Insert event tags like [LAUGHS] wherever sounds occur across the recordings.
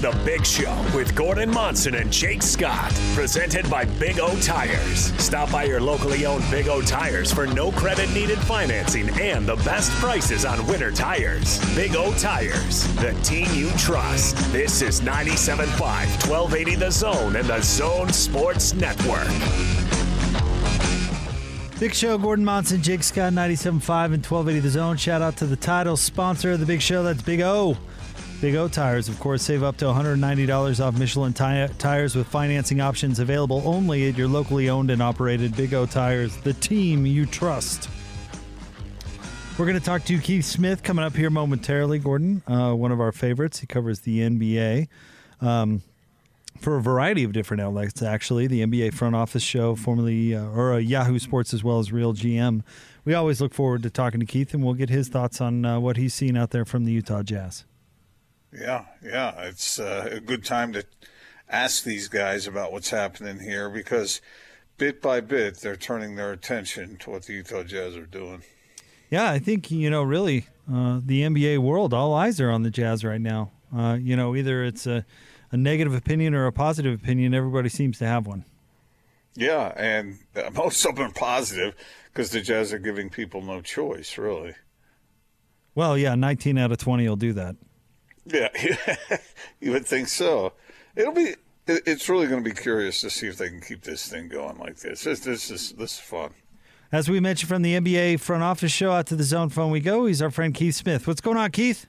The Big Show with Gordon Monson and Jake Scott, presented by Big O Tires. Stop by your locally owned Big O Tires for no credit needed financing and the best prices on winter tires. Big O Tires, the team you trust. This is 97.5, 1280 The Zone and The Zone Sports Network. Big Show, Gordon Monson, Jake Scott, 97.5 and 1280 The Zone. Shout out to the title sponsor of the Big Show. That's Big O. Big O Tires, of course, save up to $190 off Michelin tires with financing options available only at your locally owned and operated Big O Tires, the team you trust. We're going to talk to Keith Smith coming up here momentarily, Gordon, uh, one of our favorites. He covers the NBA um, for a variety of different outlets, actually. The NBA front office show, formerly, uh, or uh, Yahoo Sports, as well as Real GM. We always look forward to talking to Keith, and we'll get his thoughts on uh, what he's seen out there from the Utah Jazz. Yeah, yeah. It's uh, a good time to ask these guys about what's happening here because bit by bit they're turning their attention to what the Utah Jazz are doing. Yeah, I think, you know, really uh, the NBA world, all eyes are on the Jazz right now. Uh, you know, either it's a, a negative opinion or a positive opinion. Everybody seems to have one. Yeah, and [LAUGHS] most of them are positive because the Jazz are giving people no choice, really. Well, yeah, 19 out of 20 will do that. Yeah, [LAUGHS] you would think so. It'll be. It's really going to be curious to see if they can keep this thing going like this. This, this is this is fun. As we mentioned from the NBA front office show, out to the zone phone we go. He's our friend Keith Smith. What's going on, Keith?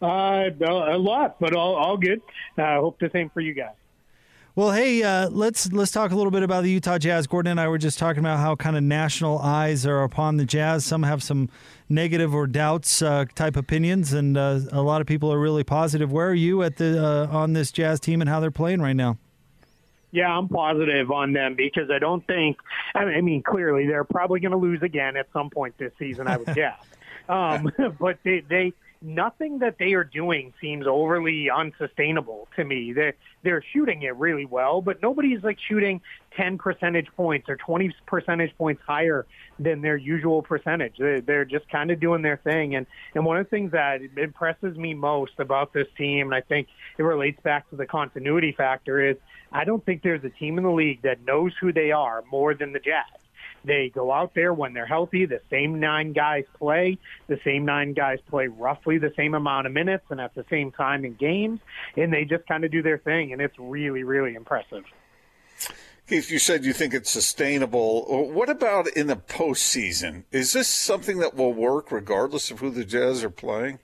Uh, a lot, but all all good. I uh, hope the same for you guys. Well, hey, uh, let's let's talk a little bit about the Utah Jazz. Gordon and I were just talking about how kind of national eyes are upon the Jazz. Some have some negative or doubts uh, type opinions, and uh, a lot of people are really positive. Where are you at the uh, on this Jazz team and how they're playing right now? Yeah, I'm positive on them because I don't think. I mean, clearly they're probably going to lose again at some point this season. I would guess. [LAUGHS] Um, [LAUGHS] but they they nothing that they are doing seems overly unsustainable to me. They're, they're shooting it really well, but nobody's like shooting 10 percentage points or 20 percentage points higher than their usual percentage. They're, they're just kind of doing their thing. And, and one of the things that impresses me most about this team, and I think it relates back to the continuity factor, is I don't think there's a team in the league that knows who they are more than the Jazz. They go out there when they're healthy. The same nine guys play. The same nine guys play roughly the same amount of minutes and at the same time in games, and they just kind of do their thing, and it's really, really impressive. Keith, you said you think it's sustainable. What about in the postseason? Is this something that will work regardless of who the Jazz are playing?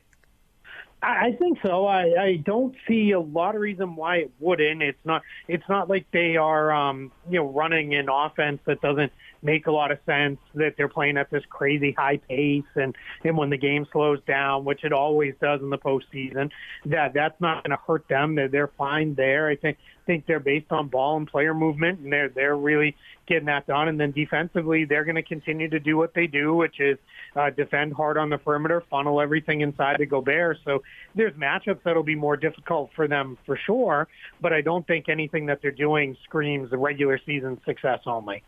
I think so. I, I don't see a lot of reason why it wouldn't. It's not. It's not like they are, um, you know, running an offense that doesn't make a lot of sense. That they're playing at this crazy high pace, and and when the game slows down, which it always does in the postseason, that that's not going to hurt them. They're they're fine there. I think think they're based on ball and player movement, and they're they're really getting that done. And then defensively, they're going to continue to do what they do, which is uh, defend hard on the perimeter, funnel everything inside to Gobert. So there's matchups that'll be more difficult for them for sure, but I don't think anything that they're doing screams the regular season success only.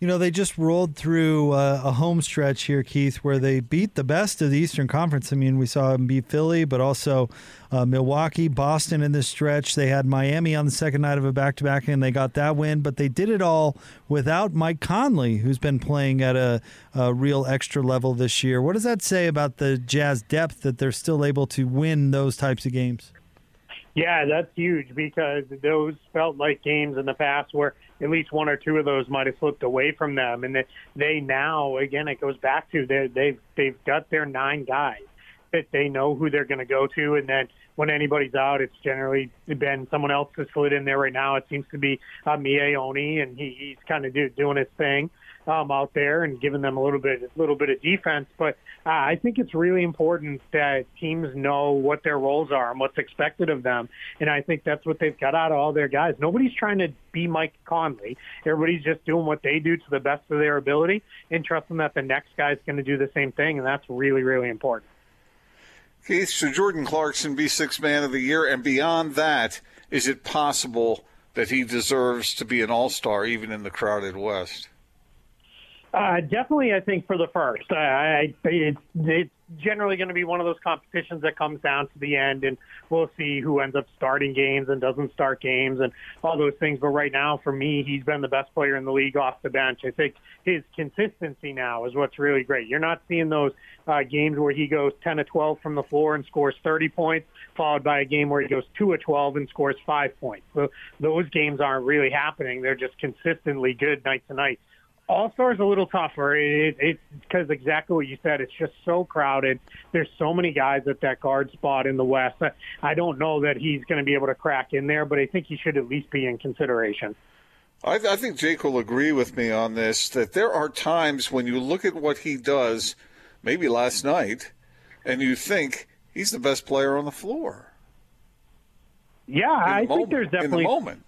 You know, they just rolled through uh, a home stretch here, Keith, where they beat the best of the Eastern Conference. I mean, we saw them beat Philly, but also uh, Milwaukee, Boston in this stretch. They had Miami on the second night of a back to back, and they got that win. But they did it all without Mike Conley, who's been playing at a, a real extra level this year. What does that say about the Jazz depth that they're still able to win those types of games? Yeah, that's huge because those felt like games in the past where at least one or two of those might have slipped away from them, and they, they now again it goes back to they they've they've got their nine guys that they know who they're going to go to, and then when anybody's out, it's generally been someone else has slid in there right now. It seems to be uh, Miye Oni, and he, he's kind of do, doing his thing um, out there and giving them a little bit, a little bit of defense. But uh, I think it's really important that teams know what their roles are and what's expected of them. And I think that's what they've got out of all their guys. Nobody's trying to be Mike Conley. Everybody's just doing what they do to the best of their ability and trusting that the next guy's going to do the same thing. And that's really, really important. Keith, so Jordan Clarkson be six man of the year, and beyond that, is it possible that he deserves to be an all star even in the crowded West? Uh, definitely, I think for the first, I, I it, it's generally going to be one of those competitions that comes down to the end, and we'll see who ends up starting games and doesn't start games and all those things. But right now, for me, he's been the best player in the league off the bench. I think his consistency now is what's really great. You're not seeing those uh, games where he goes 10 to 12 from the floor and scores 30 points, followed by a game where he goes 2 to 12 and scores five points. So those games aren't really happening. They're just consistently good night to night. All Star is a little tougher. It, it's because exactly what you said. It's just so crowded. There's so many guys at that guard spot in the West. I don't know that he's going to be able to crack in there, but I think he should at least be in consideration. I, I think Jake will agree with me on this that there are times when you look at what he does, maybe last night, and you think he's the best player on the floor. Yeah, I moment, think there's definitely in the moment.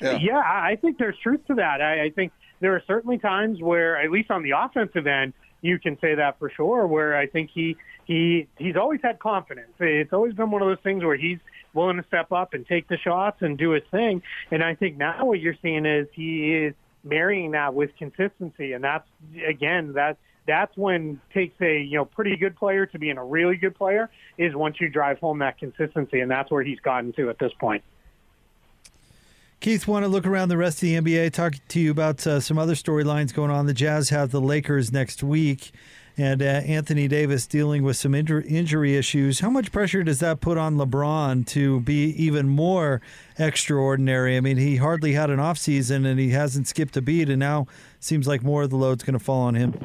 Yeah. yeah, I think there's truth to that. I, I think there are certainly times where, at least on the offensive end, you can say that for sure. Where I think he he he's always had confidence. It's always been one of those things where he's willing to step up and take the shots and do his thing. And I think now what you're seeing is he is marrying that with consistency, and that's again that that's when takes a you know pretty good player to being a really good player is once you drive home that consistency, and that's where he's gotten to at this point. Keith, want to look around the rest of the NBA, talk to you about uh, some other storylines going on. The Jazz have the Lakers next week, and uh, Anthony Davis dealing with some injury, issues. How much pressure does that put on LeBron to be even more extraordinary? I mean, he hardly had an offseason and he hasn't skipped a beat, and now seems like more of the load's going to fall on him.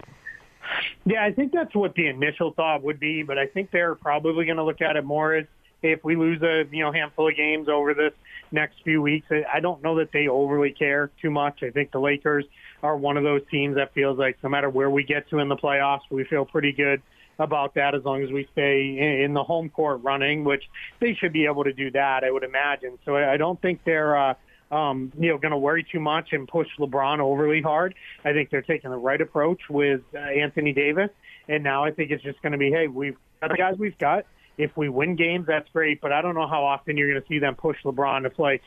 Yeah, I think that's what the initial thought would be, but I think they're probably going to look at it more as if we lose a you know handful of games over this next few weeks. I don't know that they overly care too much. I think the Lakers are one of those teams that feels like no matter where we get to in the playoffs, we feel pretty good about that as long as we stay in the home court running, which they should be able to do that, I would imagine. So I don't think they're uh, um, you know, going to worry too much and push LeBron overly hard. I think they're taking the right approach with uh, Anthony Davis. And now I think it's just going to be, hey, we've got the guys we've got. If we win games, that's great, but I don't know how often you're going to see them push LeBron to play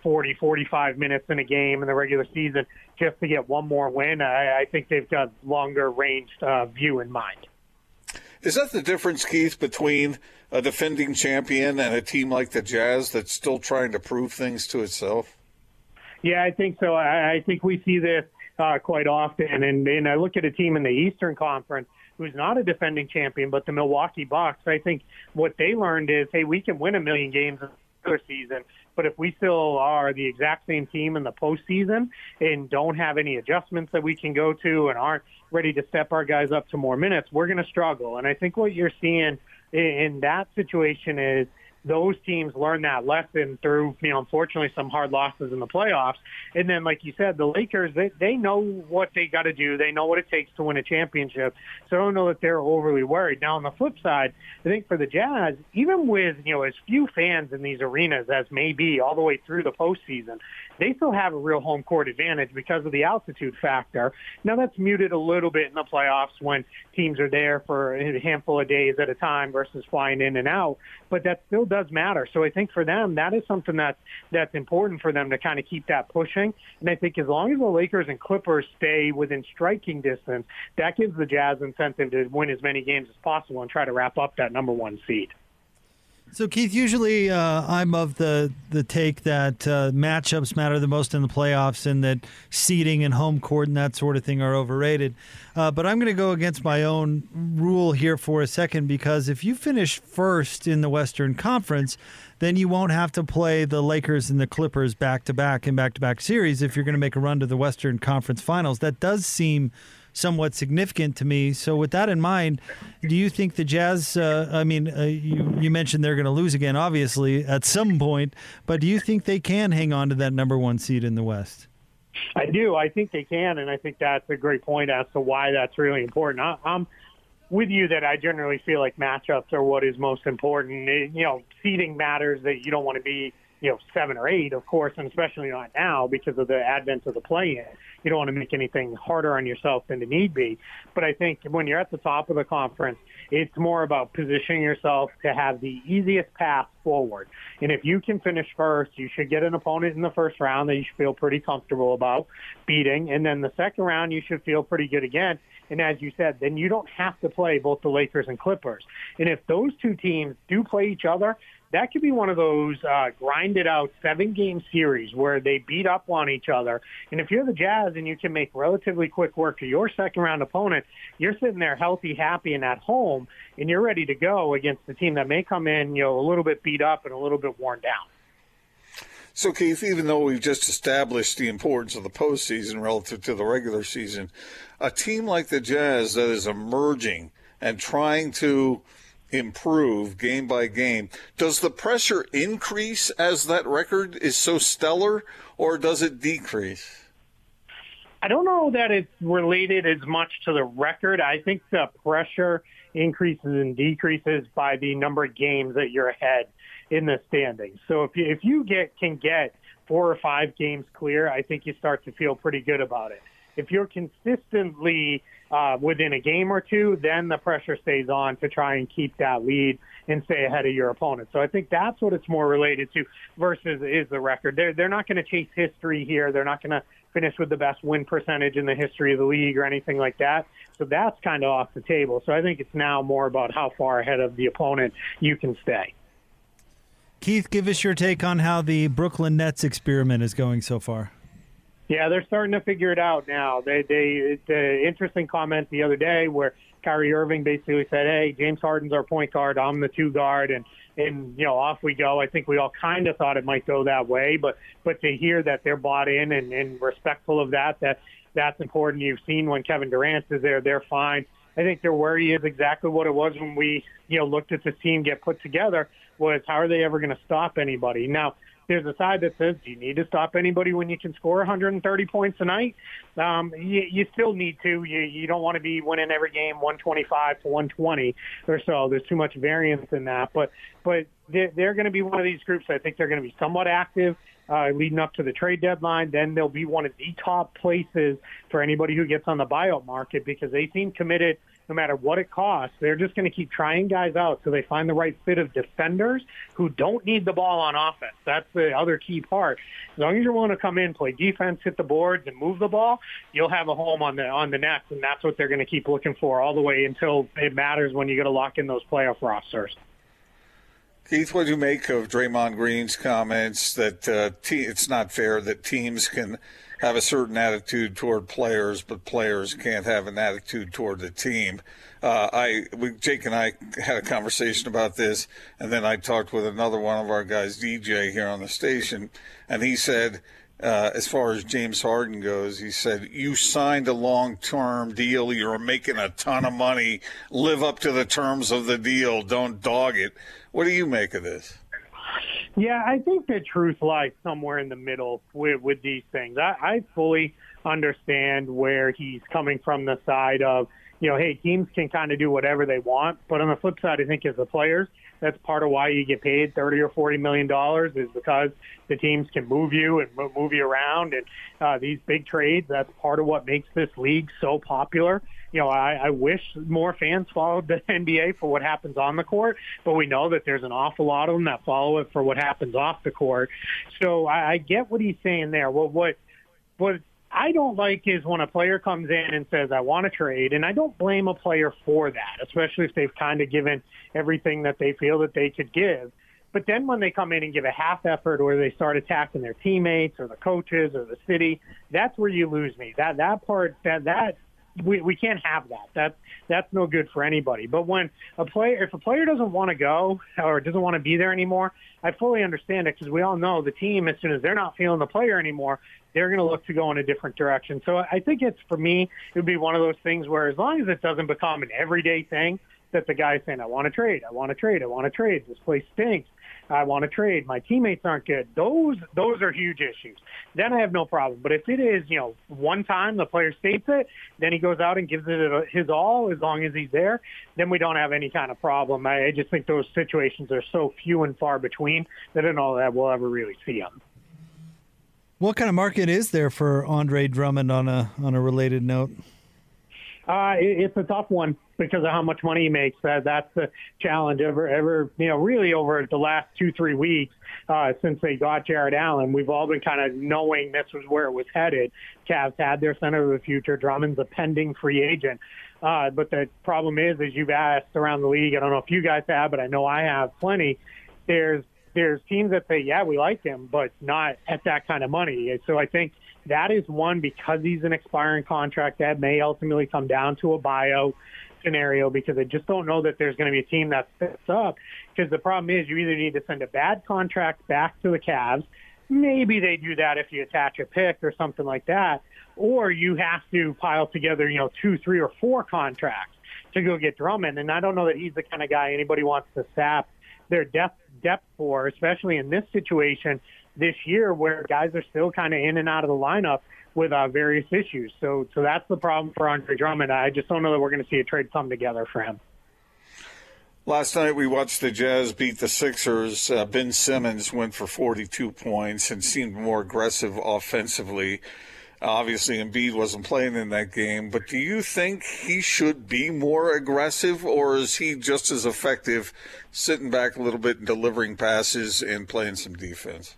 40, 45 minutes in a game in the regular season just to get one more win. I, I think they've got longer ranged uh, view in mind. Is that the difference, Keith, between a defending champion and a team like the Jazz that's still trying to prove things to itself? Yeah, I think so. I, I think we see this uh, quite often. And, and I look at a team in the Eastern Conference who's not a defending champion, but the Milwaukee Bucks. I think what they learned is, hey, we can win a million games in the season, but if we still are the exact same team in the postseason and don't have any adjustments that we can go to and aren't ready to step our guys up to more minutes, we're going to struggle. And I think what you're seeing in that situation is those teams learn that lesson through, you know, unfortunately some hard losses in the playoffs. And then, like you said, the Lakers, they, they know what they got to do. They know what it takes to win a championship. So I don't know that they're overly worried. Now, on the flip side, I think for the Jazz, even with, you know, as few fans in these arenas as may be all the way through the postseason, they still have a real home court advantage because of the altitude factor. Now that's muted a little bit in the playoffs when teams are there for a handful of days at a time versus flying in and out, but that still does matter. So I think for them, that is something that that's important for them to kind of keep that pushing. And I think as long as the Lakers and Clippers stay within striking distance, that gives the Jazz incentive to win as many games as possible and try to wrap up that number one seed. So Keith, usually uh, I'm of the the take that uh, matchups matter the most in the playoffs, and that seeding and home court and that sort of thing are overrated. Uh, but I'm going to go against my own rule here for a second because if you finish first in the Western Conference, then you won't have to play the Lakers and the Clippers back to back in back to back series if you're going to make a run to the Western Conference Finals. That does seem somewhat significant to me. So, with that in mind, do you think the Jazz? Uh, I mean, uh, you you mentioned they're going to lose again, obviously at some point, but do you think they can hang on to that number one seed in the West? I do. I think they can, and I think that's a great point as to why that's really important. I, I'm with you that I generally feel like matchups are what is most important. It, you know, seeding matters. That you don't want to be you know seven or eight, of course, and especially not now because of the advent of the play-in. you don't want to make anything harder on yourself than to need be. But I think when you're at the top of the conference, it's more about positioning yourself to have the easiest path forward. And if you can finish first, you should get an opponent in the first round that you should feel pretty comfortable about beating. And then the second round, you should feel pretty good again. And as you said, then you don't have to play both the Lakers and Clippers. And if those two teams do play each other, that could be one of those uh, grinded out seven game series where they beat up on each other. And if you're the Jazz and you can make relatively quick work of your second round opponent, you're sitting there healthy, happy, and at home, and you're ready to go against the team that may come in, you know, a little bit beat up and a little bit worn down. So, Keith, even though we've just established the importance of the postseason relative to the regular season, a team like the Jazz that is emerging and trying to improve game by game, does the pressure increase as that record is so stellar, or does it decrease? I don't know that it's related as much to the record. I think the pressure increases and decreases by the number of games that you're ahead in the standings. So if you, if you get can get four or five games clear, I think you start to feel pretty good about it. If you're consistently uh, within a game or two, then the pressure stays on to try and keep that lead and stay ahead of your opponent. So I think that's what it's more related to versus is the record. They're they're not going to chase history here. They're not going to finish with the best win percentage in the history of the league or anything like that. So that's kind of off the table. So I think it's now more about how far ahead of the opponent you can stay. Keith, give us your take on how the Brooklyn Nets experiment is going so far. Yeah, they're starting to figure it out now. They they it's an interesting comment the other day where Kyrie Irving basically said, "Hey, James Harden's our point guard. I'm the two guard," and and you know off we go. I think we all kind of thought it might go that way, but but to hear that they're bought in and, and respectful of that, that that's important. You've seen when Kevin Durant is there, they're fine. I think their worry is exactly what it was when we you know looked at the team get put together was how are they ever going to stop anybody? Now, there's a side that says, do you need to stop anybody when you can score 130 points a night? Um, you, you still need to. You, you don't want to be winning every game 125 to 120 or so. There's too much variance in that. But but they're, they're going to be one of these groups. I think they're going to be somewhat active uh, leading up to the trade deadline. Then they'll be one of the top places for anybody who gets on the buyout market because they seem committed no matter what it costs. They're just going to keep trying guys out so they find the right fit of defenders who don't need the ball on offense. That's the other key part. As long as you're willing to come in, play defense, hit the boards, and move the ball, you'll have a home on the on the Nets, and that's what they're going to keep looking for all the way until it matters when you got to lock in those playoff rosters. Keith, what do you make of Draymond Green's comments that uh, te- it's not fair that teams can have a certain attitude toward players, but players can't have an attitude toward the team? Uh, I, we, Jake and I had a conversation about this, and then I talked with another one of our guys, DJ, here on the station, and he said uh, as far as James Harden goes, he said, You signed a long term deal. You're making a ton of money. Live up to the terms of the deal. Don't dog it. What do you make of this? Yeah, I think the truth lies somewhere in the middle with, with these things. I, I fully understand where he's coming from the side of, you know, hey, teams can kind of do whatever they want. But on the flip side, I think as the players, that's part of why you get paid thirty or forty million dollars is because the teams can move you and move you around. And uh, these big trades, that's part of what makes this league so popular. You know, I, I wish more fans followed the [LAUGHS] NBA for what happens on the court, but we know that there's an awful lot of them that follow it for what happens off the court. So I, I get what he's saying there. Well, what what I don't like is when a player comes in and says, I want to trade, and I don't blame a player for that, especially if they've kind of given everything that they feel that they could give. But then when they come in and give a half effort or they start attacking their teammates or the coaches or the city, that's where you lose me. That that part that that we we can't have that. That that's no good for anybody. But when a player, if a player doesn't want to go or doesn't want to be there anymore, I fully understand it because we all know the team, as soon as they're not feeling the player anymore, they're going to look to go in a different direction. So I think it's for me, it would be one of those things where as long as it doesn't become an everyday thing that the guy's saying, I want to trade, I want to trade, I want to trade, this place stinks. I want to trade. My teammates aren't good. Those those are huge issues. Then I have no problem. But if it is, you know, one time the player states it, then he goes out and gives it his all as long as he's there, then we don't have any kind of problem. I, I just think those situations are so few and far between that I don't know that we'll ever really see them. What kind of market is there for Andre Drummond on a on a related note? Uh, it, it's a tough one because of how much money he makes. That that's the challenge. Ever, ever, you know, really over the last two, three weeks uh, since they got Jarrett Allen, we've all been kind of knowing this was where it was headed. Cavs had their center of the future. Drummond's a pending free agent. Uh, but the problem is, as you've asked around the league, I don't know if you guys have, but I know I have plenty. There's there's teams that say, yeah, we like him, but not at that kind of money. So I think that is one because he's an expiring contract that may ultimately come down to a buyout scenario because I just don't know that there's going to be a team that fits up. Because the problem is you either need to send a bad contract back to the Cavs. Maybe they do that if you attach a pick or something like that. Or you have to pile together, you know, two, three, or four contracts to go get Drummond. And I don't know that he's the kind of guy anybody wants to sap their depth depth for, especially in this situation this year where guys are still kind of in and out of the lineup with uh, various issues. So, so that's the problem for Andre Drummond. I just don't know that we're going to see a trade come together for him. Last night we watched the Jazz beat the Sixers. Uh, ben Simmons went for 42 points and seemed more aggressive offensively. Obviously, Embiid wasn't playing in that game, but do you think he should be more aggressive, or is he just as effective sitting back a little bit and delivering passes and playing some defense?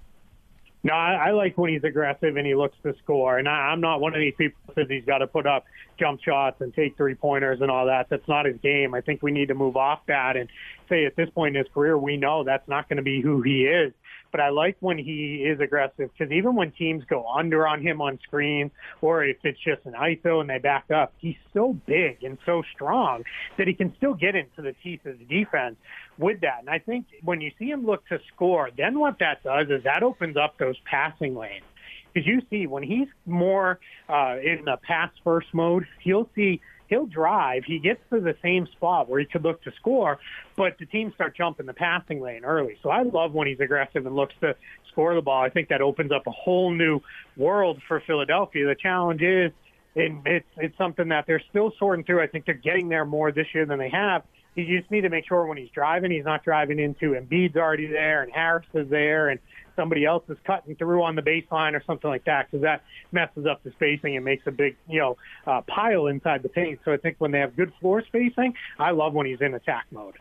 No, I, I like when he's aggressive and he looks to score. And I, I'm not one of these people that says he's got to put up jump shots and take three pointers and all that. That's not his game. I think we need to move off that and say at this point in his career, we know that's not going to be who he is but I like when he is aggressive because even when teams go under on him on screen or if it's just an ISO and they back up, he's so big and so strong that he can still get into the teeth of the defense with that. And I think when you see him look to score, then what that does is that opens up those passing lanes. Because you see, when he's more uh, in the pass first mode, you'll see he'll drive. He gets to the same spot where he could look to score, but the teams start jumping the passing lane early. So I love when he's aggressive and looks to score the ball. I think that opens up a whole new world for Philadelphia. The challenge is, and it's it's something that they're still sorting through. I think they're getting there more this year than they have. You just need to make sure when he's driving, he's not driving into Embiid's already there and Harris is there and somebody else is cutting through on the baseline or something like that because that messes up the spacing and makes a big, you know, uh, pile inside the paint. So I think when they have good floor spacing, I love when he's in attack mode.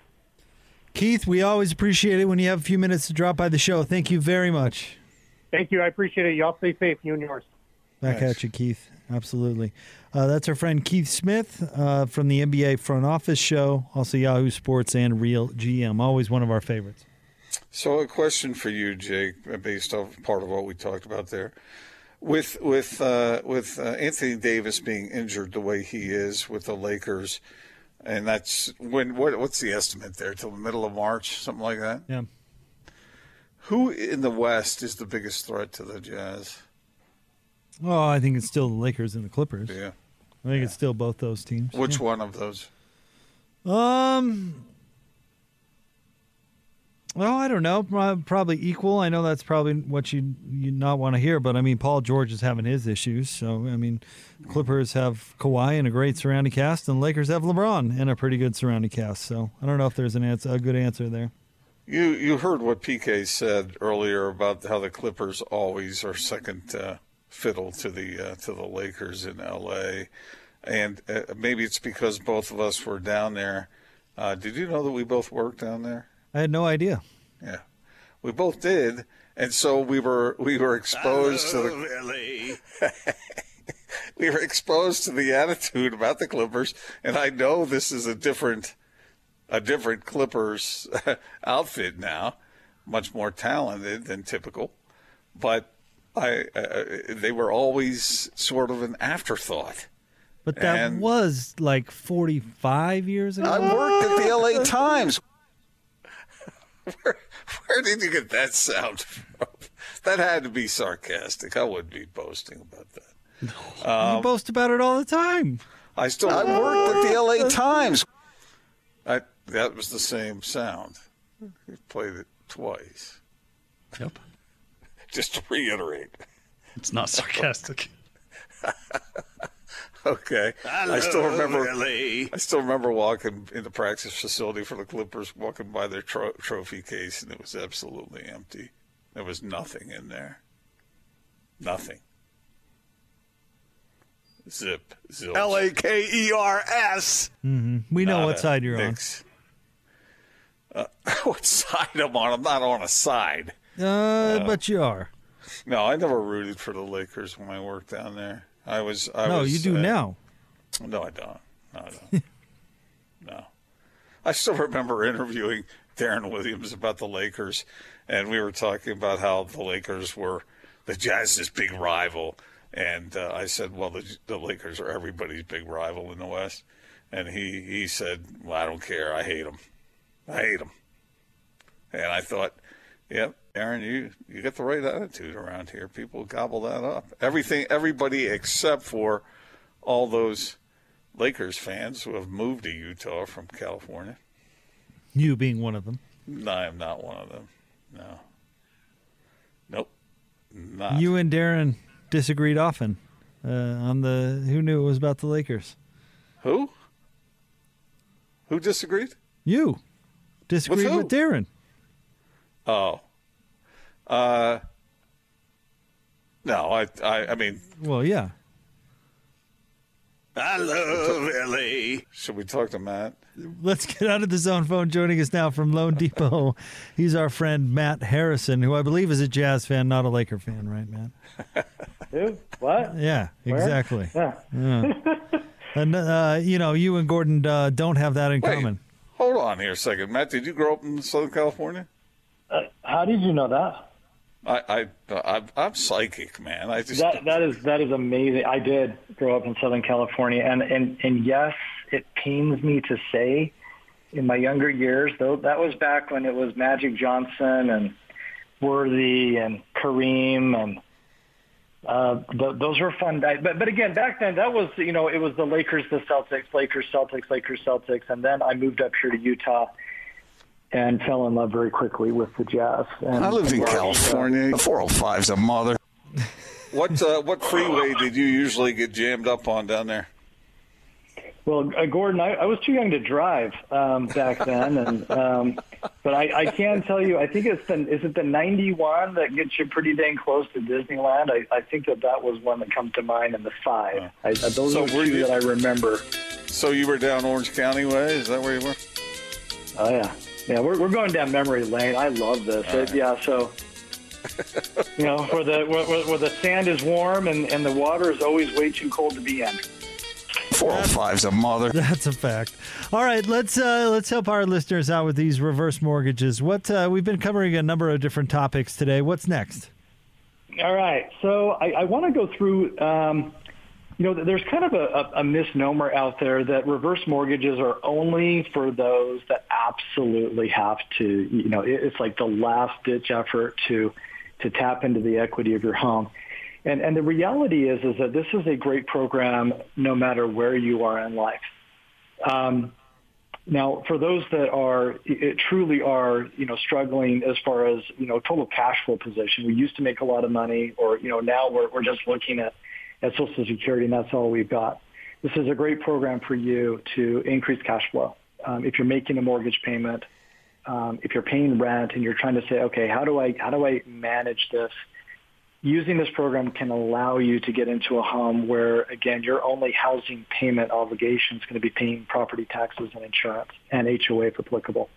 Keith, we always appreciate it when you have a few minutes to drop by the show. Thank you very much. Thank you. I appreciate it. Y'all stay safe, you and yours. Back nice. at you, Keith. Absolutely. Uh, that's our friend Keith Smith uh, from the NBA Front Office Show, also Yahoo Sports and Real GM. Always one of our favorites. So, a question for you, Jake, based off part of what we talked about there, with with uh, with uh, Anthony Davis being injured the way he is with the Lakers, and that's when what what's the estimate there till the middle of March, something like that. Yeah. Who in the West is the biggest threat to the Jazz? Well, I think it's still the Lakers and the Clippers. Yeah. I think yeah. it's still both those teams. Which yeah. one of those? Um, well, I don't know. Probably equal. I know that's probably what you you not want to hear, but I mean, Paul George is having his issues. So I mean, Clippers have Kawhi and a great surrounding cast, and Lakers have LeBron and a pretty good surrounding cast. So I don't know if there's an answer, a good answer there. You you heard what PK said earlier about how the Clippers always are second uh, fiddle to the uh, to the Lakers in L.A. And uh, maybe it's because both of us were down there. Uh, did you know that we both worked down there? I had no idea. Yeah, we both did, and so we were we were exposed to the really. [LAUGHS] we were exposed to the attitude about the Clippers, and I know this is a different a different Clippers [LAUGHS] outfit now, much more talented than typical, but I uh, they were always sort of an afterthought. But that and was like 45 years ago. I worked at the LA Times. Where, where did you get that sound from? That had to be sarcastic. I wouldn't be boasting about that. No, um, you boast about it all the time. I still I worked at the L.A. Times. I, that was the same sound. We played it twice. Yep. Just to reiterate. It's not sarcastic. [LAUGHS] Okay. Hello, I still remember. Really? I still remember walking in the practice facility for the Clippers, walking by their tro- trophy case, and it was absolutely empty. There was nothing in there. Nothing. Zip. Zilch. L A K E R S. We know Not what side you're Knicks. Uh, [LAUGHS] what side I'm on? I'm not on a side. on. Uh, but you are. No, I never rooted for the Lakers when I worked down there. I was. I no, was, you do uh, now. No, I don't. No, I don't. [LAUGHS] no. I still remember interviewing Deron Williams about the Lakers, and we were talking about how the Lakers were the Jazz's big rival. And uh, I said, well, the, the Lakers are everybody's big rival in the West. And he, he said, well, I don't care. I hate them. I hate them. And I thought, yep, Aaron, you, you get the right attitude around here. People gobble that up. Everything, everybody except for all those Lakers fans who have moved to Utah from California. You being one of them. No, I am not one of them. No. Nope. Not. You and Deron disagreed often uh, on the who knew it was about the Lakers. Who? Who disagreed? You disagreed who? with Deron. Oh. Uh. No, I, I, I mean, Well, yeah. I love LA. should we talk to Matt? Let's get out of the zone phone. Joining us now from loanDepot, [LAUGHS] he's our friend Matt Harrison, who I believe is a Jazz fan, not a Laker fan, right, Matt? Who? What? Yeah, exactly. Yeah. [LAUGHS] And uh, you know, you and Gordon uh, don't have that in Wait. common. Hold on here a second. Matt, did you grow up in Southern California? How did you know that? I, I, I I'm psychic, man. I just That that is that is amazing. I did grow up in Southern California, and and and yes, it pains me to say, in my younger years, though, that was back when it was Magic Johnson and Worthy and Kareem and. Uh, th- those were fun, I- but but again, back then that was you know it was the Lakers, the Celtics, Lakers, Celtics, Lakers, Celtics, and then I moved up here to Utah, and fell in love very quickly with the Jazz. And I lived in California. The 405's a mother. what uh, what freeway did you usually get jammed up on down there? Well, uh, Gordon, I, I was too young to drive um, back [LAUGHS] then, and um, but I, I can tell you, I think it's the is it the '91 that gets you pretty dang close to Disneyland. I, I think that that was one that comes to mind in the five. I, I, those So are were two you- that I remember. So you were down Orange County way? Is that where you were? Oh yeah, yeah. We're we're going down memory lane. I love this. It- yeah, so. [LAUGHS] You know, where the where, where where the sand is warm and, and the water is always way too cold to be in. 405's a mother. [LAUGHS] That's a fact. All right, let's uh, let's help our listeners out with these reverse mortgages. What uh, we've been covering a number of different topics today. What's next? All right. So I, I want to go through, um, you know, there's kind of a, a, misnomer out there that reverse mortgages are only for those that absolutely have to, you know, it, it's like the last ditch effort to, to tap into the equity of your home. And, and the reality is, is that this is a great program no matter where you are in life. Um, now, for those that are it truly are, you know, struggling as far as you know total cash flow position, we used to make a lot of money, or you know now we're we're just looking at at Social Security and that's all we've got. This is a great program for you to increase cash flow. Um, if you're making a mortgage payment, um, if you're paying rent, and you're trying to say, okay, how do I how do I manage this? using this program can allow you to get into a home where, again, your only housing payment obligation is going to be paying property taxes and insurance and HOA if applicable.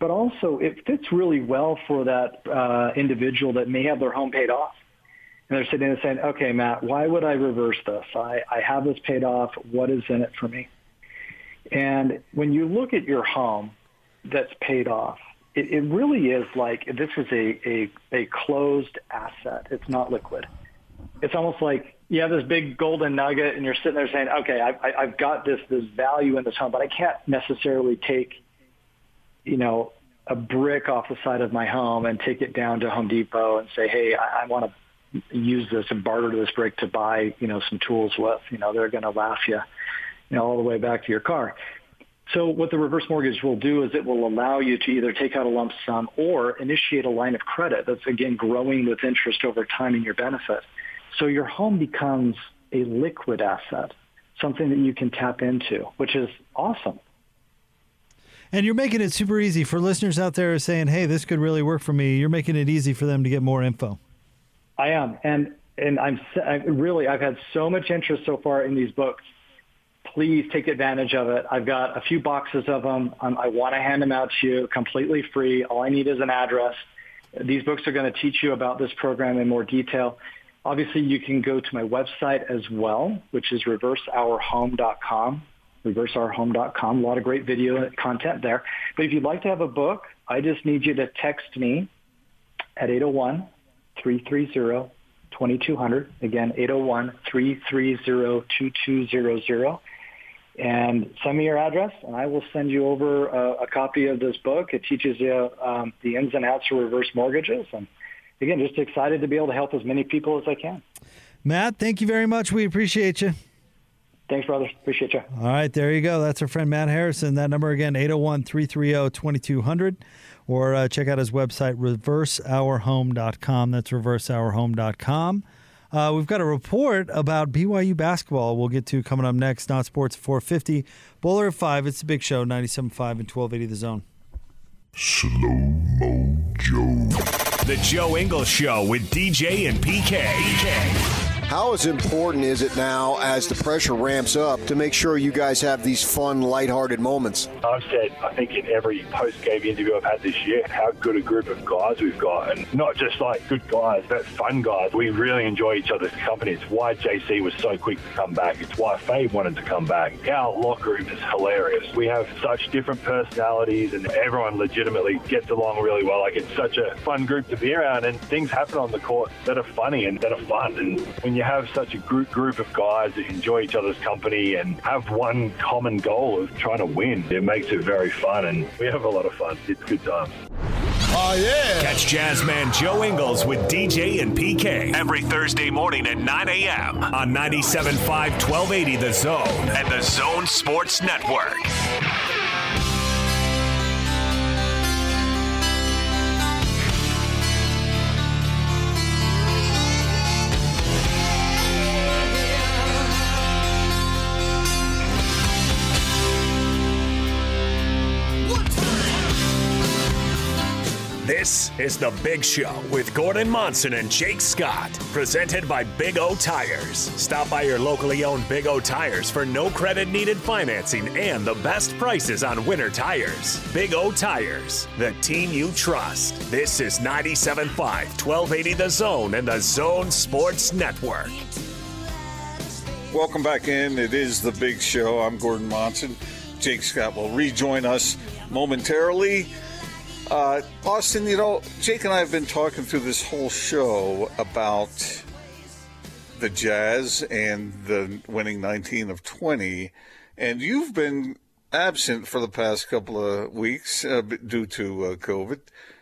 But also, it fits really well for that uh, individual that may have their home paid off. And they're sitting there saying, okay, Matt, why would I reverse this? I, I have this paid off. What is in it for me? And when you look at your home that's paid off, it, it really is like this is a, a, a closed asset. It's not liquid. It's almost like you have this big golden nugget and you're sitting there saying, okay, I, I've got this, this value in this home, but I can't necessarily take, you know, a brick off the side of my home and take it down to Home Depot and say, hey, I, I want to use this and barter this brick to buy, you know, some tools with. You know, they're going to laugh you, you know, all the way back to your car. So what the reverse mortgage will do is it will allow you to either take out a lump sum or initiate a line of credit that's again growing with interest over time in your benefit. So your home becomes a liquid asset, something that you can tap into, which is awesome. And you're making it super easy for listeners out there saying, "Hey, this could really work for me." You're making it easy for them to get more info. I am. And and I'm really I've had so much interest so far in these books. Please take advantage of it. I've got a few boxes of them. Um, I want to hand them out to you completely free. All I need is an address. These books are going to teach you about this program in more detail. Obviously, you can go to my website as well, which is reverseourhome.com. Reverseourhome.com. A lot of great video content there. But if you'd like to have a book, I just need you to text me at 801 330 2200. Again, 801 330 2200. And send me your address, and I will send you over a, a copy of this book. It teaches you um, the ins and outs of reverse mortgages. And again, just excited to be able to help as many people as I can. Matt, thank you very much. We appreciate you. Thanks, brothers. Appreciate you. All right, there you go. That's our friend Matt Harrison. That number again, 801 330 2200. Or uh, check out his website, reverseourhome.com. That's reverseourhome.com. Uh, we've got a report about BYU basketball we'll get to coming up next. Not Sports 450. Bowler at 5. It's the big show, 97.5 and 1280 The Zone. Slow Mo Joe. The Joe Ingles Show with DJ and PK. PK. How as important is it now as the pressure ramps up to make sure you guys have these fun, lighthearted moments? I've said, I think in every post-game interview I've had this year, how good a group of guys we've got, and not just like good guys, but fun guys. We really enjoy each other's company. It's why JC was so quick to come back. It's why Fave wanted to come back. Our locker room is hilarious. We have such different personalities, and everyone legitimately gets along really well. Like it's such a fun group to be around, and things happen on the court that are funny and that are fun. And when you have such a group group of guys that enjoy each other's company and have one common goal of trying to win, it makes it very fun, and we have a lot of fun. It's good times. Oh, yeah. Catch Jazzman Joe Ingles with DJ and PK every Thursday morning at 9 a.m. on 97.5 1280 The Zone and The Zone Sports Network. This is The Big Show with Gordon Monson and Jake Scott, presented by Big O Tires. Stop by your locally owned Big O Tires for no credit needed financing and the best prices on winter tires. Big O Tires, the team you trust. This is 97.5, 1280 The Zone and the Zone Sports Network. Welcome back in. It is the big show. I'm Gordon Monson. Jake Scott will rejoin us momentarily. Uh, Austin, you know, Jake and I have been talking through this whole show about the Jazz and the winning 19 of 20, and you've been absent for the past couple of weeks uh, due to uh, COVID,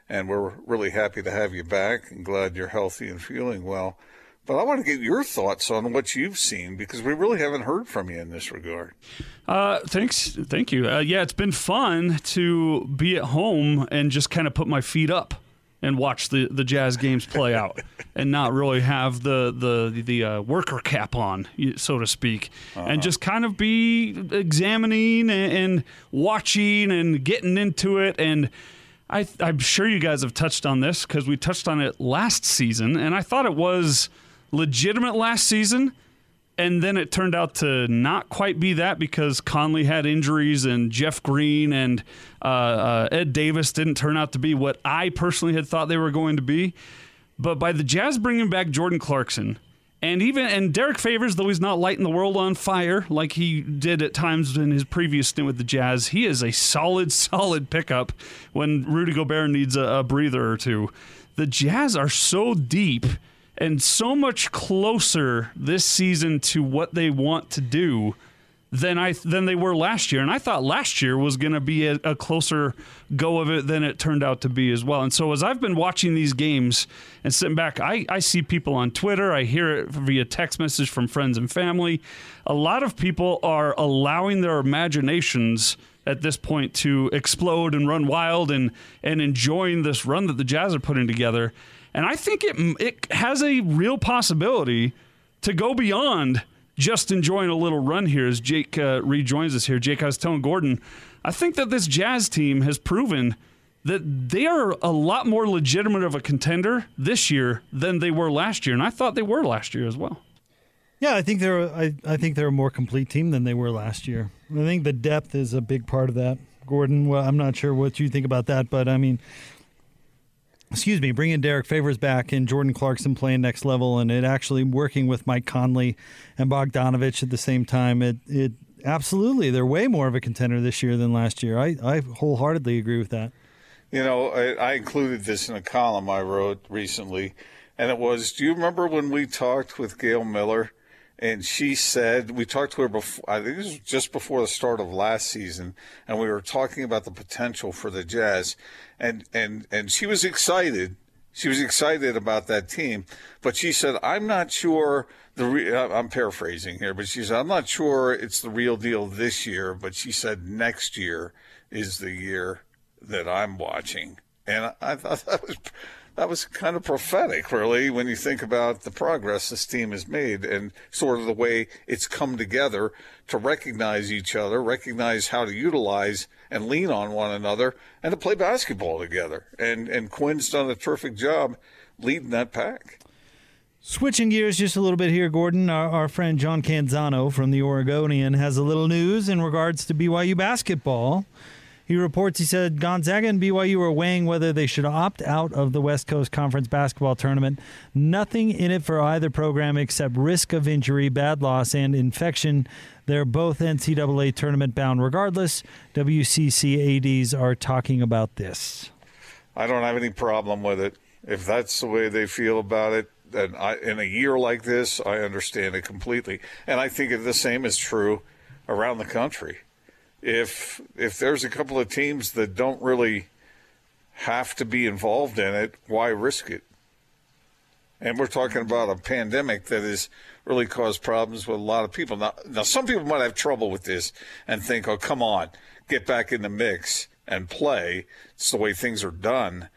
and we're really happy to have you back and glad you're healthy and feeling well. But I want to get your thoughts on what you've seen because we really haven't heard from you in this regard. Uh, thanks, thank you. Uh, yeah, it's been fun to be at home and just kind of put my feet up and watch the, the Jazz games play out, [LAUGHS] and not really have the the the uh, worker cap on, so to speak, uh-huh. and just kind of be examining and, and watching and getting into it and. I, I'm sure you guys have touched on this because we touched on it last season, and I thought it was legitimate last season. And then it turned out to not quite be that because Conley had injuries and Jeff Green and uh, uh, Ed Davis didn't turn out to be what I personally had thought they were going to be. But by the Jazz bringing back Jordan Clarkson, and even and Derek Favors, though he's not lighting the world on fire like he did at times in his previous stint with the Jazz, he is a solid, [LAUGHS] solid pickup when Rudy Gobert needs a, a breather or two. The Jazz are so deep and so much closer this season to what they want to do than I than they were last year. And I thought last year was going to be a, a, closer go of it than it turned out to be as well. And so as I've been watching these games and sitting back, I, I see people on Twitter, I hear it via text message from friends and family. A lot of people are allowing their imaginations at this point to explode and run wild and and enjoying this run that the Jazz are putting together. And I think it it has a real possibility to go beyond just enjoying a little run here as Jake uh, rejoins us here. Jake, I was telling Gordon, I think that this Jazz team has proven that they are a lot more legitimate of a contender this year than they were last year, and I thought they were last year as well. Yeah, I think they're I, I think they're a more complete team than they were last year. I think the depth is a big part of that. Gordon, well, I'm not sure what you think about that, but I mean, excuse me, bringing Derek Favors back and Jordan Clarkson playing next level, and it actually working with Mike Conley and Bogdanovich at the same time. It it absolutely they're way more of a contender this year than last year. I I wholeheartedly agree with that. You know, I, I included this in a column I wrote recently, and it was Do you remember when we talked with Gail Miller? And she said, we talked to her before, I think it was just before the start of last season, and we were talking about the potential for the Jazz. And, and, and she was excited. She was excited about that team, but she said, I'm not sure the, re- I'm paraphrasing here, but she said, I'm not sure it's the real deal this year, but she said next year is the year that I'm watching. And I thought that was that was kind of prophetic, really, when you think about the progress this team has made and sort of the way it's come together to recognize each other, recognize how to utilize and lean on one another, and to play basketball together. And and Quin's done a terrific job leading that pack. Switching gears just a little bit here, Gordon. Our, our, friend John Canzano from the Oregonian has a little news in regards to BYU basketball. He reports he said Gonzaga and BYU are weighing whether they should opt out of the West Coast Conference basketball tournament. Nothing in it for either program except risk of injury, bad loss, and infection. They're both NCAA tournament bound regardless. WCC ADs are talking about this. I don't have any problem with it. If that's the way they feel about it, then I, in a year like this, I understand it completely. And I think the same is true around the country if if there's a couple of teams that don't really have to be involved in it, why risk it? And we're talking about a pandemic that has really caused problems with a lot of people. Now, now some people might have trouble with this and think, "Oh, come on, get back in the mix and play." It's the way things are done.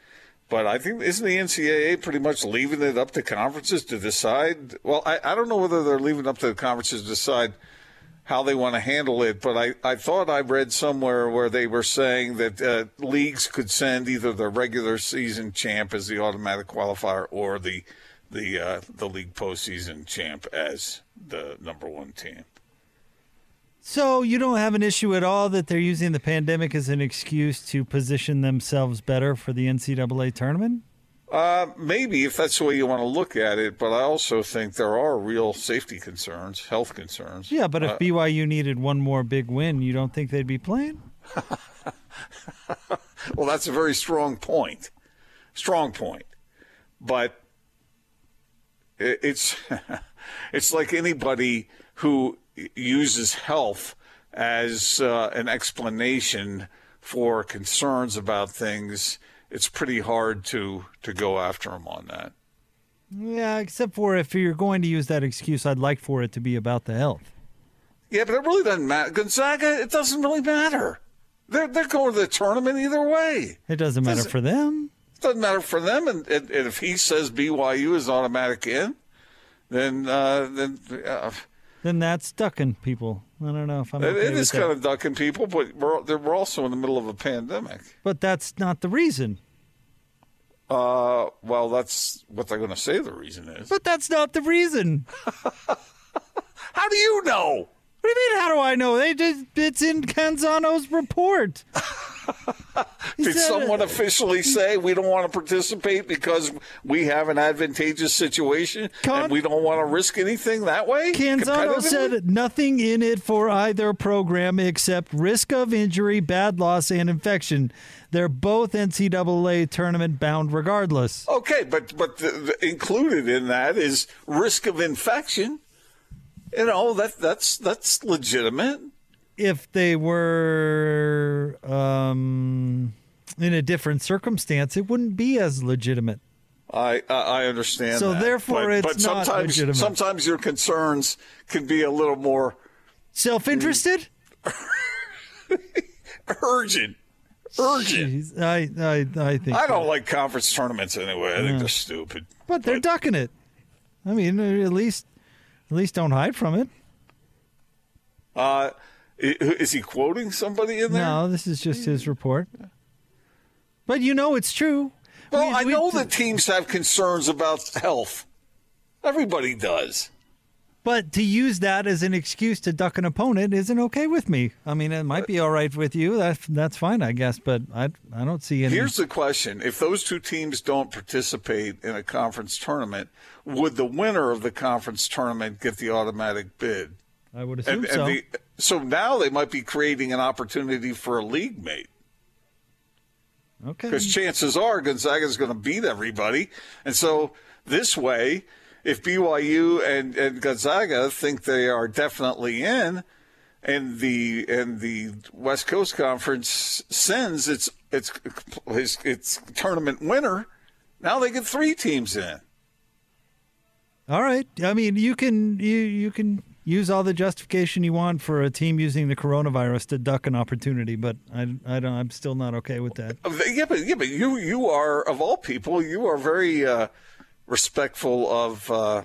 But I think isn't the NCAA pretty much leaving it up to conferences to decide? Well, I, I don't know whether they're leaving it up to the conferences to decide how they want to handle it. But I, I thought I read somewhere where they were saying that uh, leagues could send either the regular season champ as the automatic qualifier or the the uh, the league postseason champ as the number one team. So you don't have an issue at all that they're using the pandemic as an excuse to position themselves better for the NCAA tournament? Uh, maybe if that's the way you want to look at it, but I also think there are real safety concerns, health concerns. Yeah, but if uh, BYU needed one more big win, you don't think they'd be playing? [LAUGHS] well, that's a very strong point. Strong point. But it's [LAUGHS] it's like anybody who uses health as uh, an explanation for concerns about things it's pretty hard to to go after him on that. Yeah, except for if you're going to use that excuse, I'd like for it to be about the health. Yeah, but it really doesn't matter. Gonzaga, it doesn't really matter. They're they're going to the tournament either way. It doesn't matter doesn't, for them. It doesn't matter for them, and, and, and, if he says BYU is automatic in, then uh, then. Uh, then that's ducking people. I don't know if I'm. Okay it is kind that. of ducking people, but we're we're also in the middle of a pandemic. But that's not the reason. Uh, well, that's what they're going to say. The reason is. But that's not the reason. [LAUGHS] How do you know? What do you mean? How do I know? They just it's in Canzano's report. [LAUGHS] Did someone it. officially say we don't want to participate because we have an advantageous situation Con- and we don't want to risk anything that way? Canzano said nothing in it for either program except risk of injury, bad loss, and infection. They're both NCAA tournament bound regardless. Okay, but but the, the, included in that is risk of infection. You know that that's that's legitimate. If they were um, in a different circumstance, it wouldn't be as legitimate. I I understand. So that. therefore, but, it's but not sometimes, legitimate. Sometimes your concerns can be a little more self-interested, [LAUGHS] urgent. Urgent. Jeez, I, I I think I don't like conference tournaments anyway. I think they're stupid. But they're but, ducking it. I mean, at least at least don't hide from it. Uh, is he quoting somebody in there? No, this is just his report. But you know it's true. Well, We- I we- know that teams have concerns about health. Everybody does. But to use that as an excuse to duck an opponent isn't okay with me. I mean, it might be all right with you. That's that's fine, I guess. But I I don't see any. Here's the question: If those two teams don't participate in a conference tournament, would the winner of the conference tournament get the automatic bid? I would assume so. the, so now they might be creating an opportunity for a league mate. okay. because chances are Gonzaga is going to beat everybody. And so this way, if BYU and, and Gonzaga think they are definitely in, and the and the West Coast Conference sends its its its, its tournament winner, now they get three teams in. All right. I mean, you can you you can use all the justification you want for a team using the coronavirus to duck an opportunity, but I, I don't. I'm still not okay with that. Yeah, but yeah, but you you are of all people, you are very uh, respectful of uh,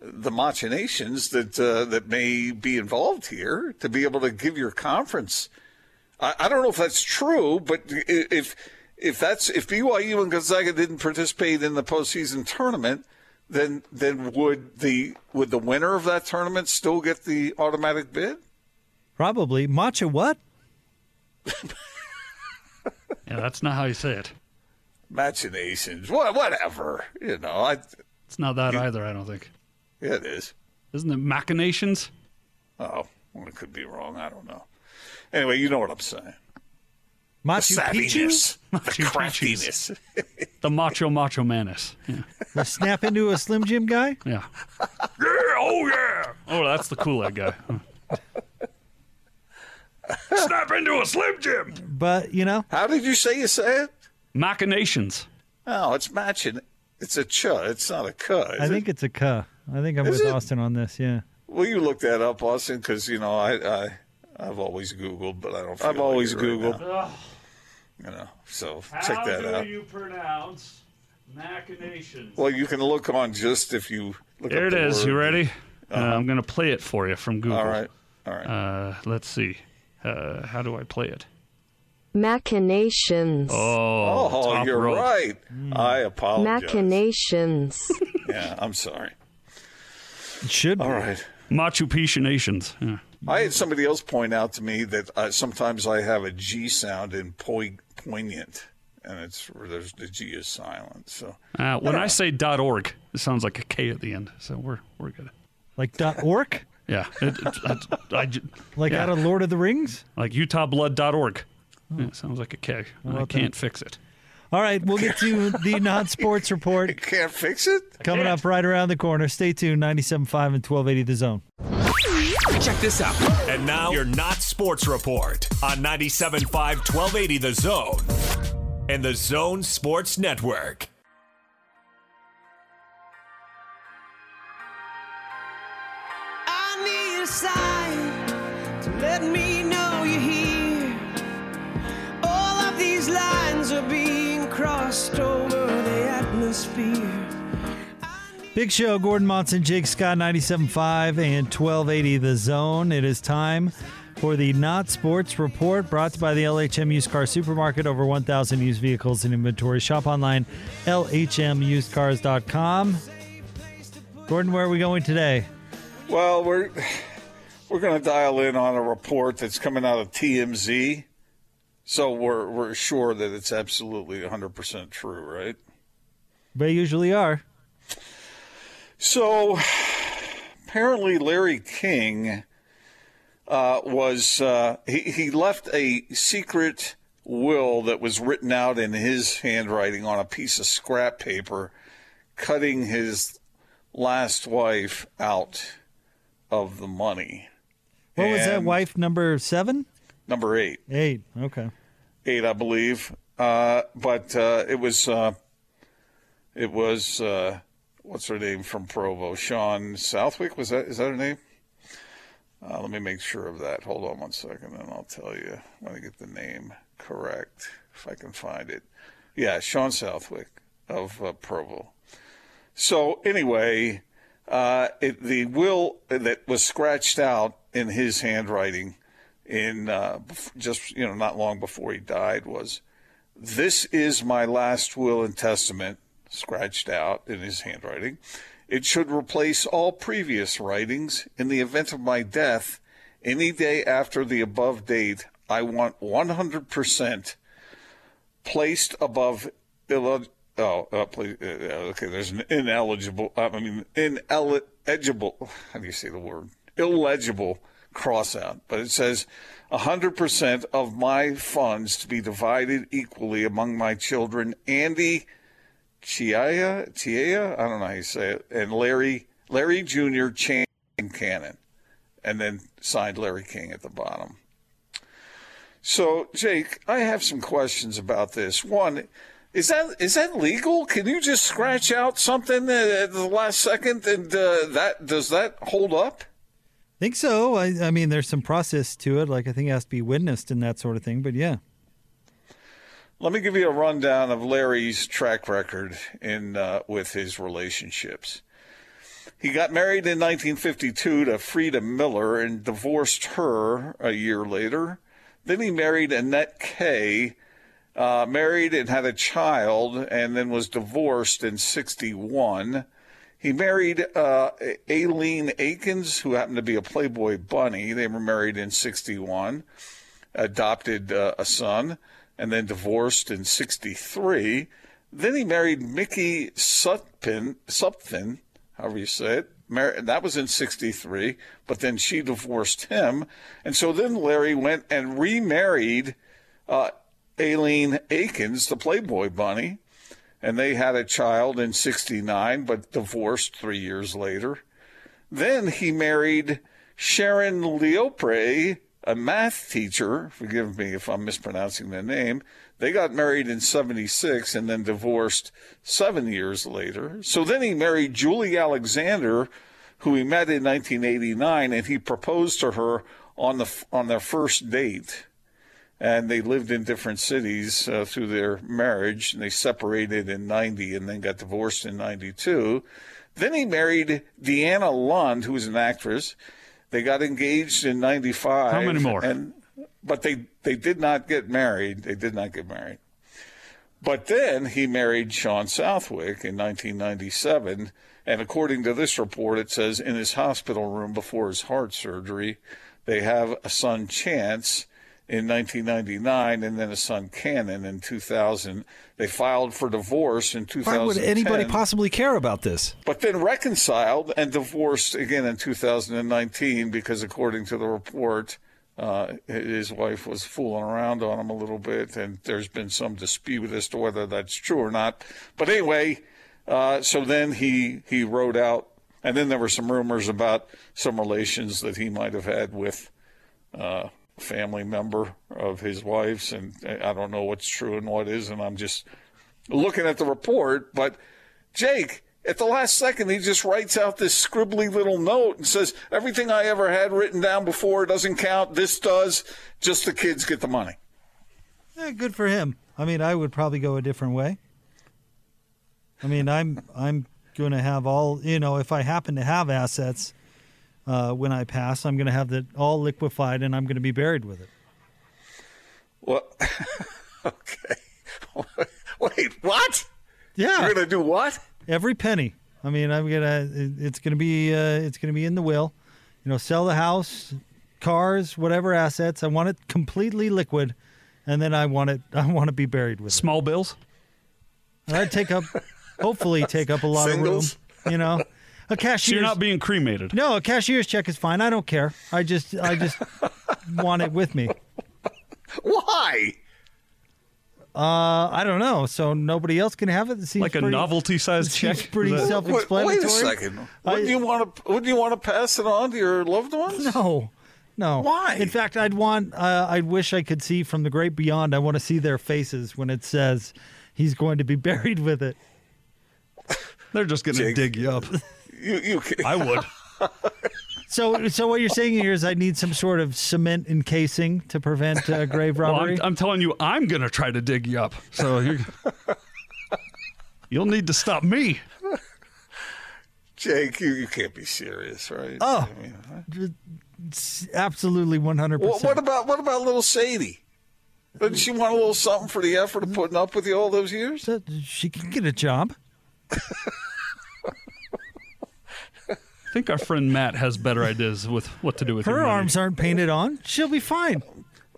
the machinations that uh, that may be involved here to be able to give your conference. I, I don't know if that's true, but if if that's if BYU and Gonzaga didn't participate in the postseason tournament, then then would the would the winner of that tournament still get the automatic bid? Probably matcha. What? [LAUGHS] Yeah, that's not how you say it. Machinations, what whatever, you know. I It's not that either. I don't think. yeah, it is. Isn't it machinations? Oh, well, it could be wrong. I don't know. Anyway, you know what I'm saying. [LAUGHS] The Machu Picchu? savviness, the craftiness. The macho macho manus. Yeah. The snap into a Slim Jim guy? Yeah. yeah. Oh yeah. Oh, that's the Kool Aid guy. [LAUGHS] Snap into a Slim Jim. But you know, How did you say you say it? Machinations. Oh, it's matching. It's a ch. It's not a c. Is I think it? it's a K. I think I'm Is with it? Austin on this. Yeah. Will you look that up, Austin? Because you know I, I I've always Googled, but I don't. I've always Googled. You know, so check that out. How do you pronounce machinations? Well, you can look on just if you look. There up it the is. You ready? Uh, I'm going to play it for you from Google. All right. All right. Uh, let's see. Uh, how do I play it? Machinations. Oh, oh, you're rope. right. I apologize. Machinations. Yeah, I'm sorry. It should. All right. Machu Picchu nations. Yeah. I had somebody else point out to me that uh, sometimes I have a G sound in poi- poignant, and it's where there's the G is silent. So Uh, when I say .org, it sounds like a K at the end, so we're we're good. Like dot orc? [LAUGHS] Yeah, it, it, I, I, Like yeah. out of Lord of the Rings? like UtahBlood.org. Yeah, it sounds like a K. I about can't fix it. All right, we'll get to the [LAUGHS] non-sports report You can't fix it. coming up right around the corner. Stay tuned. 97.5 and 1280 The Zone. Check this out. And now your not sports report on 97.5 1280 The Zone and the Zone Sports Network. I need a sign to let me know you're here. All of these lines are being crossed over the atmosphere. Big show, Gordon Monson, Jake Scott, 97.5 and 1280 The Zone. It is time for the Not Sports Report brought to you by the LHM Used Car Supermarket. Over 1,000 used vehicles in inventory. Shop online, lhmusedcars.com. Gordon, where are we going today? Well, we're we're going to dial in on a report that's coming out of TMZ, so we're we're sure that it's absolutely 100 percent true, right? They usually are. So apparently, Larry King uh, was uh, he, he left a secret will that was written out in his handwriting on a piece of scrap paper, cutting his last wife out of the money. What was that, wife number seven? Number eight. Eight. Okay. eight, I believe. Uh, but uh, it was uh, it was uh, what's her name from Provo? Shawn Southwick was that? Is that her name? Uh, let me make sure of that. Hold on one second, and I'll tell you when I get the name correct, if I can find it. Yeah, Shawn Southwick of uh, Provo. So anyway, uh, it, the will that was scratched out in his handwriting in uh, just you know not long before he died was This is my last will and testament, scratched out in his handwriting. It should replace all previous writings. In the event of my death, any day after the above date, I want 100% placed above oh uh, please, uh, okay there's an ineligible uh, I mean ineligible how do you say the word illegible cross out but it says 100% of my funds to be divided equally among my children Andy Chia Chia I don't know how you say it and Larry Larry Jr. Chan Cannon and then signed Larry King at the bottom so, Jake, I have some questions about this. One, is that is that legal? Can you just scratch out something at the last second, and uh, that does that hold up? Think so. I, I mean, there's some process to it. Like I think it has to be witnessed and that sort of thing. But yeah, Let me give you a rundown of Larry's track record in uh, with his relationships. He got married in 1952 to Freda Miller and divorced her a year later. Then he married Annette Kaye, uh, married and had a child, and then was divorced in 61. He married uh, Aileen Akins, who happened to be a Playboy bunny. They were married in 61, adopted uh, a son, and then divorced in 63. Then he married Mickey Supton, Supton however you say it. Mar- that was in 63, but then she divorced him. And so then Larry went and remarried uh, Aileen Akins, the Playboy bunny, and they had a child in 69, but divorced three years later. Then he married Sharon Leopre, a math teacher. Forgive me if I'm mispronouncing the name. They got married in 76 and then divorced seven years later. So then he married Julie Alexander, who he met in 1989, and he proposed to her on the on their first date. And they lived in different cities uh, through their marriage, and they separated in 90 and then got divorced in 92. Then he married Deanna Lund, who was an actress. They got engaged in 95. How many more? And but they they did not get married. They did not get married. But then he married Shawn Southwick in 1997, and according to this report, it says in his hospital room before his heart surgery, they have a son Chance in 1999, and then a son Cannon in 2000. They filed for divorce in 2010. Why would anybody possibly care about this? But then reconciled and divorced again in 2019 because, according to the report, uh, his wife was fooling around on him a little bit, and there's been some dispute as to whether that's true or not. But anyway, uh, so then he he wrote out, and then there were some rumors about some relations that he might have had with uh, family member of his wife's, and I don't know what's true and what isn't. I'm just looking at the report, but Jake. At the last second, he just writes out this scribbly little note and says, Everything I ever had written down before doesn't count. This does. Just the kids get the money. Yeah, good for him. I mean, I would probably go a different way. I mean, I'm I'm going to have all you know. If I happen to have assets uh, when I pass, I'm going to have that all liquefied, and I'm going to be buried with it. Well, [LAUGHS] okay. [LAUGHS] Wait, what? Yeah, You're going to do what? every penny. I mean, I'm gonna. It's gonna be. Uh, it's gonna be in the will. You know, sell the house, cars, whatever assets. I want it completely liquid, and then I want it. I want to be buried with it. Small bills. And I'd take up, hopefully, take up a lot Singles? of room. You know, a So cashier's you're not being cremated. no, a cashier's check is fine. I don't care. I just, I just [LAUGHS] want it with me. Why? Uh, I don't know. So nobody else can have it. it seems Like a pretty, novelty-sized seems check? Pretty that- self-explanatory. wait a second. Wouldn't you want to? Wouldn't you want to pass it on to your loved ones? No, no. Why? In fact, I'd want. Uh, I wish I could see from the great beyond. I want to see their faces when it says he's going to be [LAUGHS] buried with it. They're just going to dig you up. [LAUGHS] You, you. I would. [LAUGHS] So, so what you're saying here is I need some sort of cement encasing to prevent uh, [LAUGHS] grave Well, robbery. I'm, I'm telling you, I'm going to try to dig you up. So you're, [LAUGHS] you'll need to stop me. Jake, you, you can't be serious, right? Oh. I mean, huh? It's absolutely 100. Well, percent what about what about little Sadie? Doesn't she want a little something for the effort of putting up with you all those years? She can get a job. I think our friend Matt has better ideas with what to do with Her your arms aren't painted on. She'll be fine.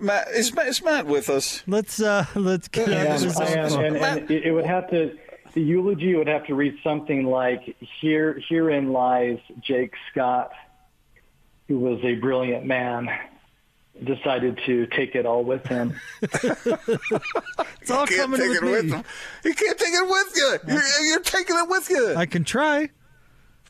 Matt is, Matt is Matt with us? Let's uh let's get Yeah, out of this I am, and, and it it would have to. The eulogy would have to read something like, "Here, herein lies Jake Scott, who was a brilliant man, decided to take it all with him." [LAUGHS] It's all coming take with it with him. He can't take it with you. You're, you're taking it with you. I can try.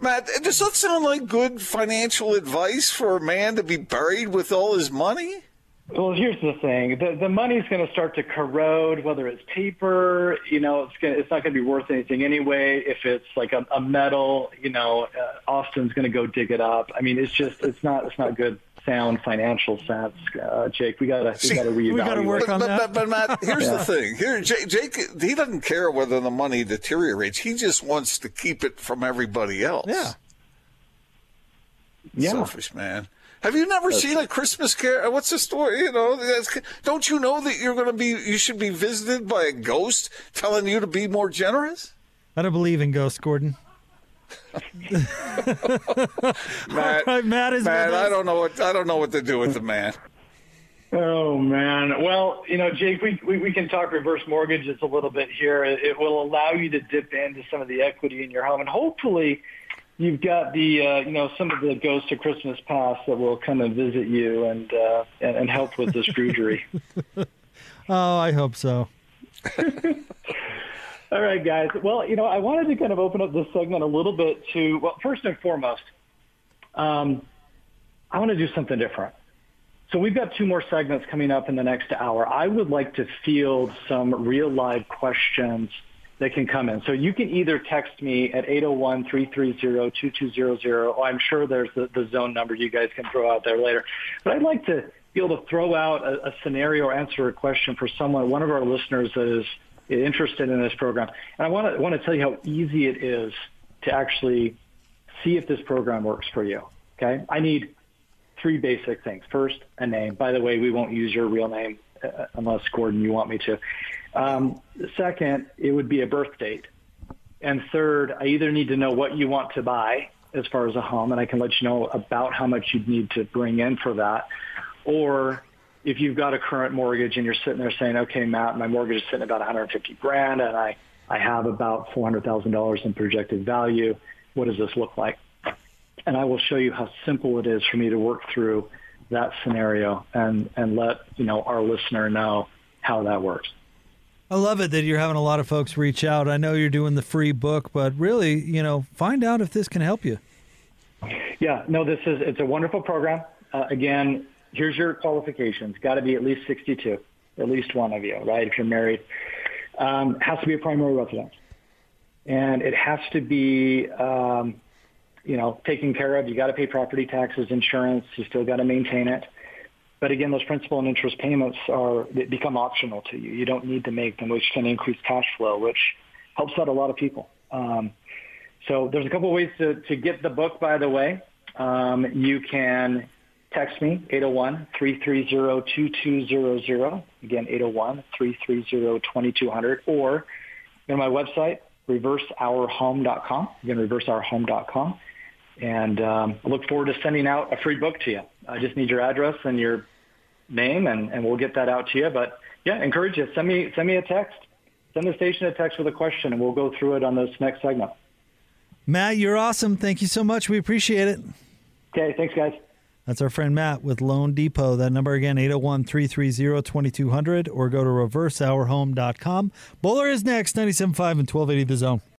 Matt, does that sound like good financial advice for a man to be buried with all his money? Well, here's the thing: the the money's going to start to corrode. Whether it's paper, you know, it's gonna, it's not going to be worth anything anyway. If it's like a, a metal, you know, uh, Austin's going to go dig it up. I mean, it's just it's not it's not good sound financial sense, uh, Jake. We gotta we gotta reevaluate. but, but, but, Matt, here's Yeah. the thing. Here, Jake, Jake, he doesn't care whether the money deteriorates. He just wants to keep it from everybody else. Yeah. Yeah. Selfish man. Have you never seen a Christmas Carol? What's the story? You know, don't you know that you're going to be, you should be visited by a ghost telling you to be more generous? I don't believe in ghosts, Gordon. [LAUGHS] Matt, right, Matt is Matt, I don't know what I don't know what to do with the man. Oh man. Well, you know, Jake, we, we we can talk reverse mortgages a little bit here. It, it will allow you to dip into some of the equity in your home, and hopefully, you've got the uh, you know some of the ghosts of Christmas past that will come and visit you and uh, and, and help with the Scroogery. [LAUGHS] Oh, I hope so. [LAUGHS] All right, guys. Well, you know, I wanted to kind of open up this segment a little bit to, well, first and foremost, um, I want to do something different. So we've got two more segments coming up in the next hour. I would like to field some real live questions that can come in. So you can either text me at 801-330-2200, or I'm sure there's the, the zone number you guys can throw out there later. But I'd like to be able to throw out a, a scenario or answer a question for someone, one of our listeners that is interested in this program. And I want to want to tell you how easy it is to actually see if this program works for you. Okay, I need three basic things. First, a name. By the way, we won't use your real name uh, unless Gordon you want me to. Um, second, it would be a birth date. And third, I either need to know what you want to buy as far as a home, and I can let you know about how much you'd need to bring in for that, or if you've got a current mortgage and you're sitting there saying, okay, Matt, my mortgage is sitting about 150 grand and I, I have about $400,000 in projected value. What does this look like? And I will show you how simple it is for me to work through that scenario and, and let, you know, our listener know how that works. I love it that you're having a lot of folks reach out. I know you're doing the free book, but really, you know, find out if this can help you. Yeah, no, this is it's a wonderful program. Uh, again, here's your qualifications. Got to be at least 62, at least one of you, right? If you're married, um, has to be a primary residence, and it has to be, um, you know, taken care of. You got to pay property taxes, insurance. You still got to maintain it. But again, those principal and interest payments are they become optional to you. You don't need to make them, which can increase cash flow, which helps out a lot of people. Um, so there's a couple ways to, to get the book, by the way. Um, you can text me, 801-330-2200. Again, 801-330-2200. Or go to my website, reverseourhome.com. Again, reverseourhome.com. And um, I look forward to sending out a free book to you. I just need your address and your name, and, and we'll get that out to you. But yeah, encourage you. Send me send me a text. Send the station a text with a question, and we'll go through it on this next segment. Matt, you're awesome. Thank you so much. We appreciate it. Okay, thanks, guys. That's our friend Matt with loanDepot. That number again, 801 330 2200, or go to reverseourhome.com. Bowler is next, 97.5 and 1280 the zone.